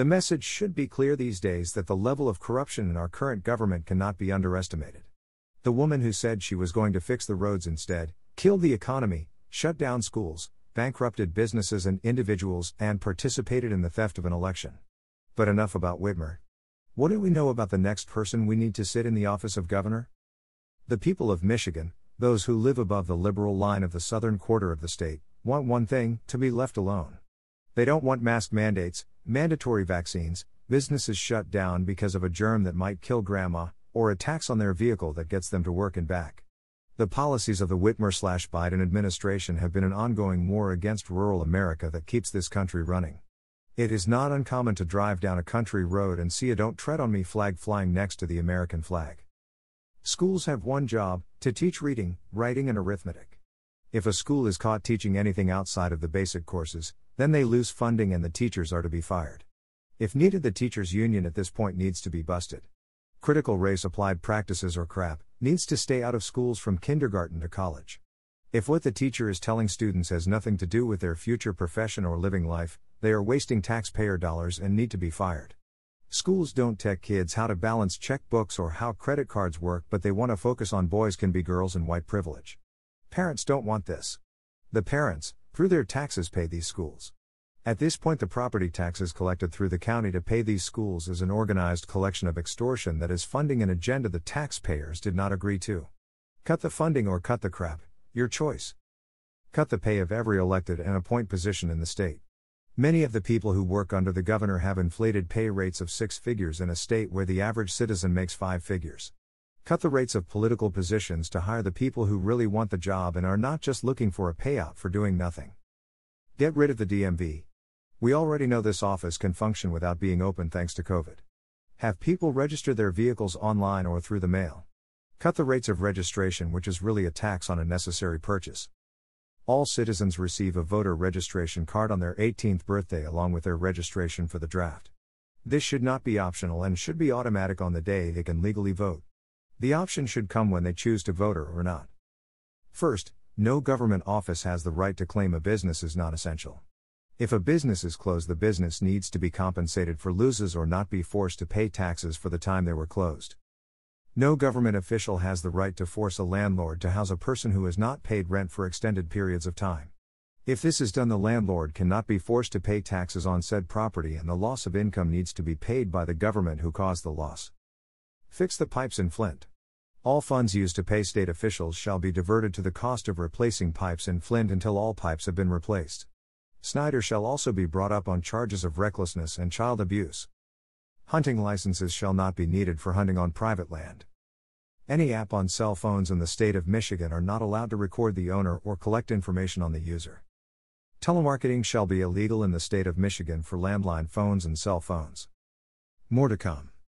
The message should be clear these days that the level of corruption in our current government cannot be underestimated. The woman who said she was going to fix the roads instead, killed the economy, shut down schools, bankrupted businesses and individuals, and participated in the theft of an election. But enough about Whitmer. What do we know about the next person we need to sit in the office of governor? The people of Michigan, those who live above the liberal line of the southern quarter of the state, want one thing to be left alone. They don't want mask mandates, mandatory vaccines, businesses shut down because of a germ that might kill grandma, or a tax on their vehicle that gets them to work and back. The policies of the Whitmer slash Biden administration have been an ongoing war against rural America that keeps this country running. It is not uncommon to drive down a country road and see a Don't Tread on Me flag flying next to the American flag. Schools have one job to teach reading, writing, and arithmetic. If a school is caught teaching anything outside of the basic courses, then they lose funding and the teachers are to be fired. If needed, the teachers' union at this point needs to be busted. Critical race applied practices or crap needs to stay out of schools from kindergarten to college. If what the teacher is telling students has nothing to do with their future profession or living life, they are wasting taxpayer dollars and need to be fired. Schools don't tech kids how to balance checkbooks or how credit cards work, but they want to focus on boys can be girls and white privilege. Parents don't want this. The parents, through their taxes, pay these schools. At this point, the property taxes collected through the county to pay these schools is an organized collection of extortion that is funding an agenda the taxpayers did not agree to. Cut the funding or cut the crap, your choice. Cut the pay of every elected and appoint position in the state. Many of the people who work under the governor have inflated pay rates of six figures in a state where the average citizen makes five figures. Cut the rates of political positions to hire the people who really want the job and are not just looking for a payout for doing nothing. Get rid of the DMV. We already know this office can function without being open thanks to COVID. Have people register their vehicles online or through the mail. Cut the rates of registration, which is really a tax on a necessary purchase. All citizens receive a voter registration card on their 18th birthday along with their registration for the draft. This should not be optional and should be automatic on the day they can legally vote. The option should come when they choose to vote or not. First, no government office has the right to claim a business is not essential. If a business is closed, the business needs to be compensated for losses or not be forced to pay taxes for the time they were closed. No government official has the right to force a landlord to house a person who has not paid rent for extended periods of time. If this is done, the landlord cannot be forced to pay taxes on said property and the loss of income needs to be paid by the government who caused the loss. Fix the pipes in Flint. All funds used to pay state officials shall be diverted to the cost of replacing pipes in Flint until all pipes have been replaced. Snyder shall also be brought up on charges of recklessness and child abuse. Hunting licenses shall not be needed for hunting on private land. Any app on cell phones in the state of Michigan are not allowed to record the owner or collect information on the user. Telemarketing shall be illegal in the state of Michigan for landline phones and cell phones. More to come.